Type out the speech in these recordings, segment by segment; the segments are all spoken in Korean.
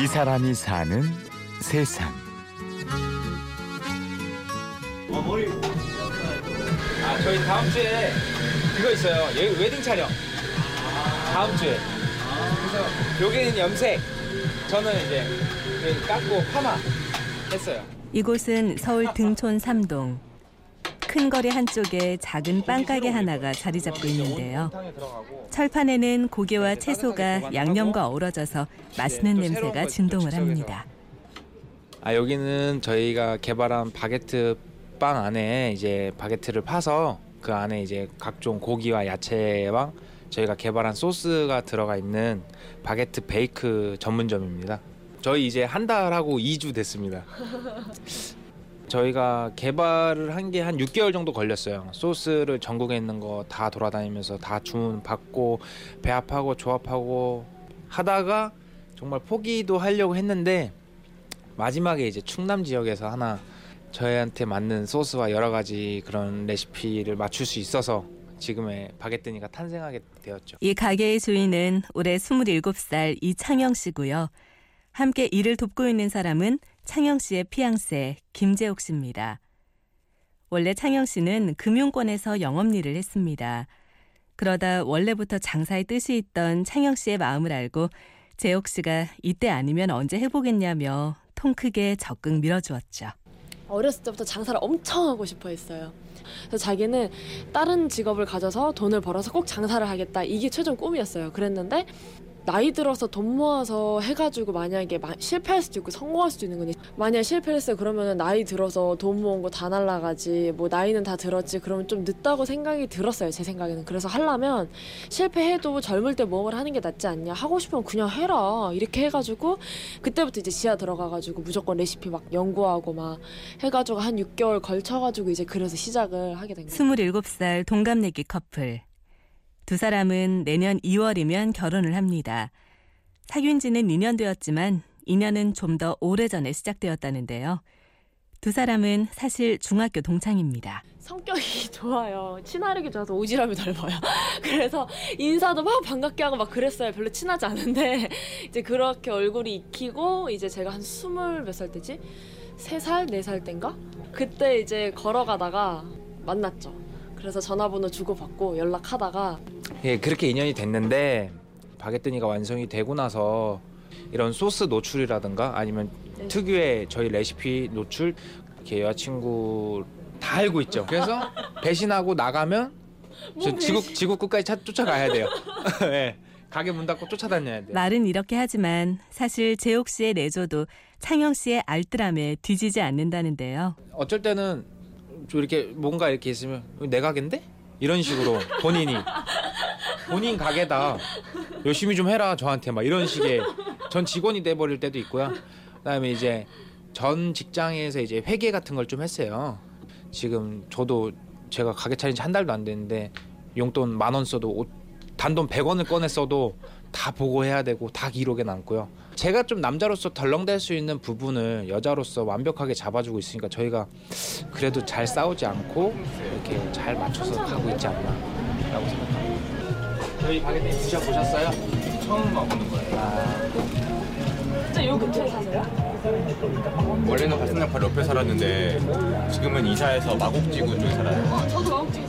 이 사람이 사는 세상. 아 저희 다음 주에 그거 있어요. 예- 웨딩 촬영. 다음 주에. 그래서 여기는 염색. 저는 이제 여기 깎고 파마 했어요. 이곳은 서울 등촌 삼동. 큰 거리 한쪽에 작은 빵가게 하나가 자리 잡고 있는데요. 철판에는 고기와 채소가 양념과 어우러져서 맛있는 냄새가 진동을 합니다. 아 여기는 저희가 개발한 바게트 빵 안에 이제 바게트를 파서 그 안에 이제 각종 고기와 야채와 저희가 개발한 소스가 들어가 있는 바게트 베이크 전문점입니다. 저희 이제 한 달하고 2주 됐습니다. 저희가 개발을 한 게 한 6개월 정도 걸렸어요. 소스를 전국에 있는 거 다 돌아다니면서 다 주문 받고 배합하고 조합하고 하다가 정말 포기도 하려고 했는데 마지막에 이제 충남 지역에서 하나 저희한테 맞는 소스와 여러 가지 그런 레시피를 맞출 수 있어서 지금의 바게뜨니가 탄생하게 되었죠. 이 가게의 주인은 올해 27살 이창영 씨고요. 함께 일을 돕고 있는 사람은 창영 씨의 피앙세 김재옥 씨입니다. 원래 창영 씨는 금융권에서 영업 일을 했습니다. 그러다 원래부터 장사에 뜻이 있던 창영 씨의 마음을 알고 재옥 씨가 이때 아니면 언제 해보겠냐며 통 크게 적극 밀어주었죠. 어렸을 때부터 장사를 엄청 하고 싶어 했어요. 그래서 자기는 다른 직업을 가져서 돈을 벌어서 꼭 장사를 하겠다. 이게 최종 꿈이었어요. 그랬는데 나이 들어서 돈 모아서 해가지고 만약에 마- 실패할 수도 있고 성공할 수도 있는 거니. 만약 실패했어요. 그러면 나이 들어서 돈 모은 거 다 날라가지 뭐 나이는 다 들었지. 그러면 좀 늦다고 생각이 들었어요 제 생각에는. 그래서 하려면 실패해도 젊을 때 모험을 하는 게 낫지 않냐? 하고 싶으면 그냥 해라. 이렇게 해가지고 그때부터 이제 지하 들어가가지고 무조건 레시피 막 연구하고 막 해가지고 한 6개월 걸쳐가지고 이제 그래서 시작을 하게 된 거예요. 27살 동갑내기 커플. 두 사람은 내년 2월이면 결혼을 합니다. 사귄 지는 2년 되었지만 인연은 좀 더 오래전에 시작되었다는데요. 두 사람은 사실 중학교 동창입니다. 성격이 좋아요. 친화력이 좋아서 오지랖이 넓어요. 그래서 인사도 막 반갑게 하고 막 그랬어요. 별로 친하지 않은데 이제 그렇게 얼굴이 익히고 이제 제가 한 스물 몇 살 때지? 세 살, 네 살 땐가? 그때 이제 걸어가다가 만났죠. 그래서 전화번호 주고받고 연락하다가 예, 그렇게 인연이 됐는데 바게뜨니가 완성이 되고 나서 이런 소스 노출이라든가 아니면 네. 특유의 저희 레시피 노출 이렇게 여자친구 다 알고 있죠. 그래서 배신하고 나가면 저 지구 지구 끝까지 차, 쫓아가야 돼요. 예. 가게 문 닫고 쫓아다녀야 돼요. 말은 이렇게 하지만 사실 재옥 씨의 내조도 창영 씨의 알뜰함에 뒤지지 않는다는데요. 어쩔 때는 좀 이렇게 뭔가 이렇게 있으면 내 가게인데 이런 식으로 본인이 본인 가게다 열심히 좀 해라 저한테 막 이런 식의 전 직원이 돼 버릴 때도 있고요. 그다음에 이제 전 직장에서 이제 회계 같은 걸 좀 했어요. 지금 저도 제가 가게 차린 지 한 달도 안 됐는데 용돈 만 원 써도 오- 단돈 100원을 꺼내 써도 다 보고해야 되고 다 기록에 남고요. 제가 좀 남자로서 덜렁댈 수 있는 부분을 여자로서 완벽하게 잡아주고 있으니까 저희가 그래도 잘 싸우지 않고 이렇게 잘 맞춰서 가고 있지 않나라고 생각합니다. 저희 가게님 드셔보셨어요? 처음 와보는 거예요. 진짜 요 근처에 사세요? 원래는 바로 옆에 살았는데 지금은 이사해서 마곡지구 쪽에 살아요. 저도 마곡지구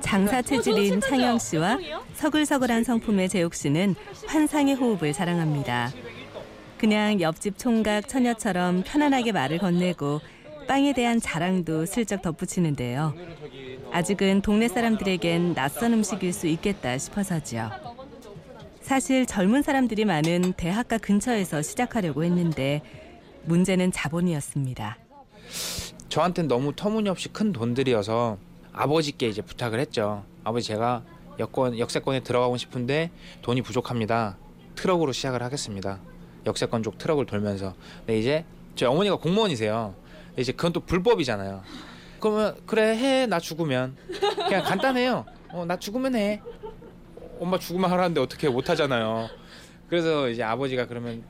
장사 체질인 저 창영. 씨와? 서글서글한 성품의 재옥 씨는 환상의 호흡을 자랑합니다. 그냥 옆집 총각 처녀처럼 편안하게 말을 건네고 빵에 대한 자랑도 슬쩍 덧붙이는데요. 아직은 동네 사람들에겐 낯선 음식일 수 있겠다 싶어서지요. 사실 젊은 사람들이 많은 대학가 근처에서 시작하려고 했는데 문제는 자본이었습니다. 저한테는 너무 터무니없이 큰 돈들이어서 아버지께 이제 부탁을 했죠. 아버지 제가 여권 역세권에 들어가고 싶은데 돈이 부족합니다. 트럭으로 시작을 하겠습니다. 역세권 쪽 트럭을 돌면서. 근데 이제 저희 어머니가 공무원이세요. 이제 그건 또 불법이잖아요. 그러면 그래 해 나 죽으면 그냥 간단해요. 어 나 죽으면 해. 엄마 죽으면 하라는데 어떻게 못 하잖아요. 그래서 이제 아버지가 그러면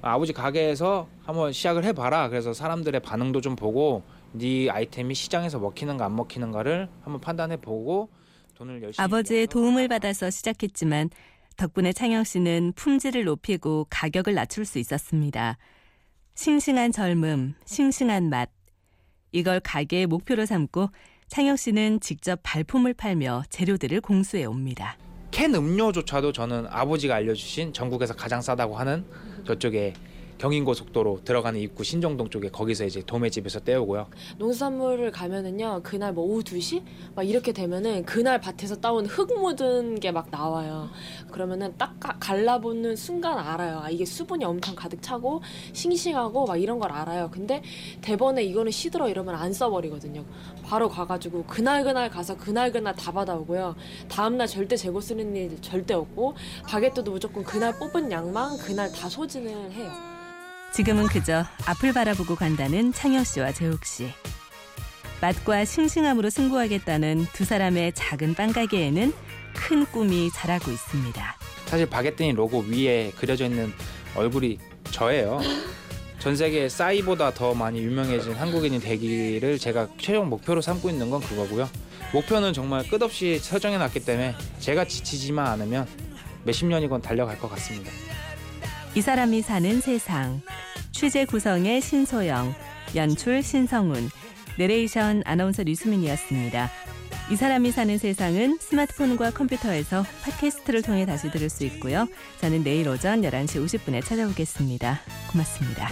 아버지 가게에서 한번 시작을 해봐라. 그래서 사람들의 반응도 좀 보고 네 아이템이 시장에서 먹히는가 안 먹히는가를 한번 판단해 보고 돈을 열심히 아버지의 도움을 받아서 시작했지만 덕분에 창영 씨는 품질을 높이고 가격을 낮출 수 있었습니다. 싱싱한 젊음, 싱싱한 맛. 이걸 가게의 목표로 삼고 창영 씨는 직접 발품을 팔며 재료들을 공수해 옵니다. 캔 음료조차도 저는 아버지가 알려주신 전국에서 가장 싸다고 하는 저쪽에 경인고속도로 들어가는 입구 신정동 쪽에 거기서 이제 도매 집에서 떼오고요. 농수산물을 가면은요 그날 뭐 오후 2시? 막 이렇게 되면은 그날 밭에서 따온 흙 묻은 게 막 나와요. 그러면은 딱 가- 갈라보는 순간 알아요. 아 이게 수분이 엄청 가득 차고 싱싱하고 막 이런 걸 알아요. 근데 대번에 이거는 시들어 이러면 안 써버리거든요. 바로 가가지고 그날 그날 가서 그날 그날 다 받아오고요. 다음날 절대 재고 쓰는 일 절대 없고 바게트도 무조건 그날 뽑은 양만 그날 다 소진을 해요 지금은 그저 앞을 바라보고 간다는 창영 씨와 재욱 씨. 맛과 싱싱함으로 승부하겠다는 두 사람의 작은 빵 가게에는 큰 꿈이 자라고 있습니다. 사실 바게트니 로고 위에 그려져 있는 얼굴이 저예요. 전 세계 싸이보다 더 많이 유명해진 한국인이 되기를 제가 최종 목표로 삼고 있는 건 그거고요. 목표는 정말 끝없이 설정해 놨기 때문에 제가 지치지만 않으면 몇십 년이건 달려갈 것 같습니다. 이 사람이 사는 세상. 취재 구성의 신소영, 연출 신성훈, 내레이션 아나운서 류수민이었습니다. 이 사람이 사는 세상은 스마트폰과 컴퓨터에서 팟캐스트를 통해 다시 들을 수 있고요. 저는 내일 오전 11시 50분에 찾아오겠습니다. 고맙습니다.